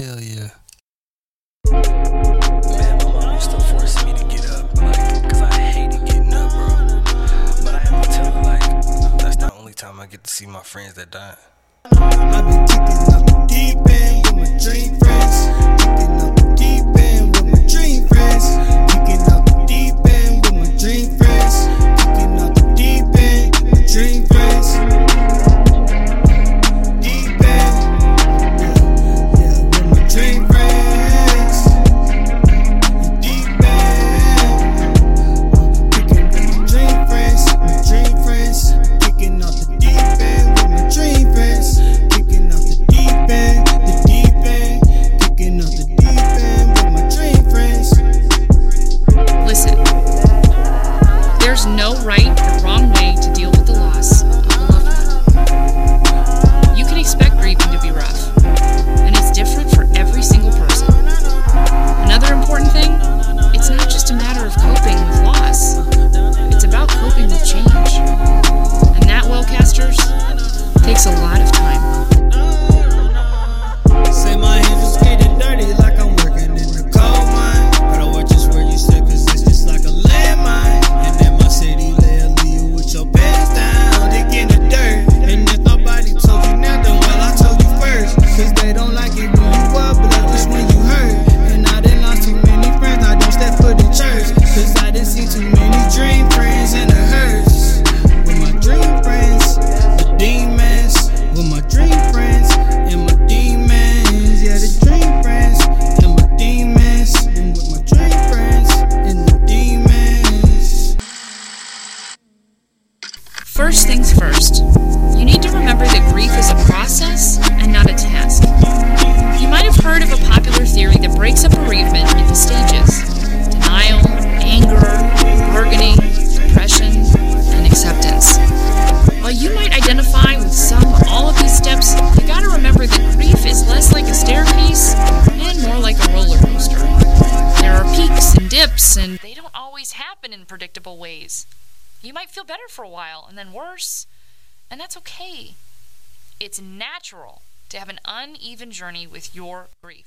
Hell yeah. Man, my mom used to force me to get up, like, cause I hated getting up, bro. But I have to tell her, like, that's the only time I get to see my friends that die. First you need to remember that grief is a process and not a task. You might have heard of a popular theory that breaks up bereavement into stages denial, anger, bargaining, depression, and acceptance. While you might identify with some or all of these steps, you gotta remember that grief is less like a staircase and more like a roller coaster. There are peaks and dips, and they don't always happen in predictable ways. You might feel better for a while and then worse, and that's okay. It's natural to have an uneven journey with your grief.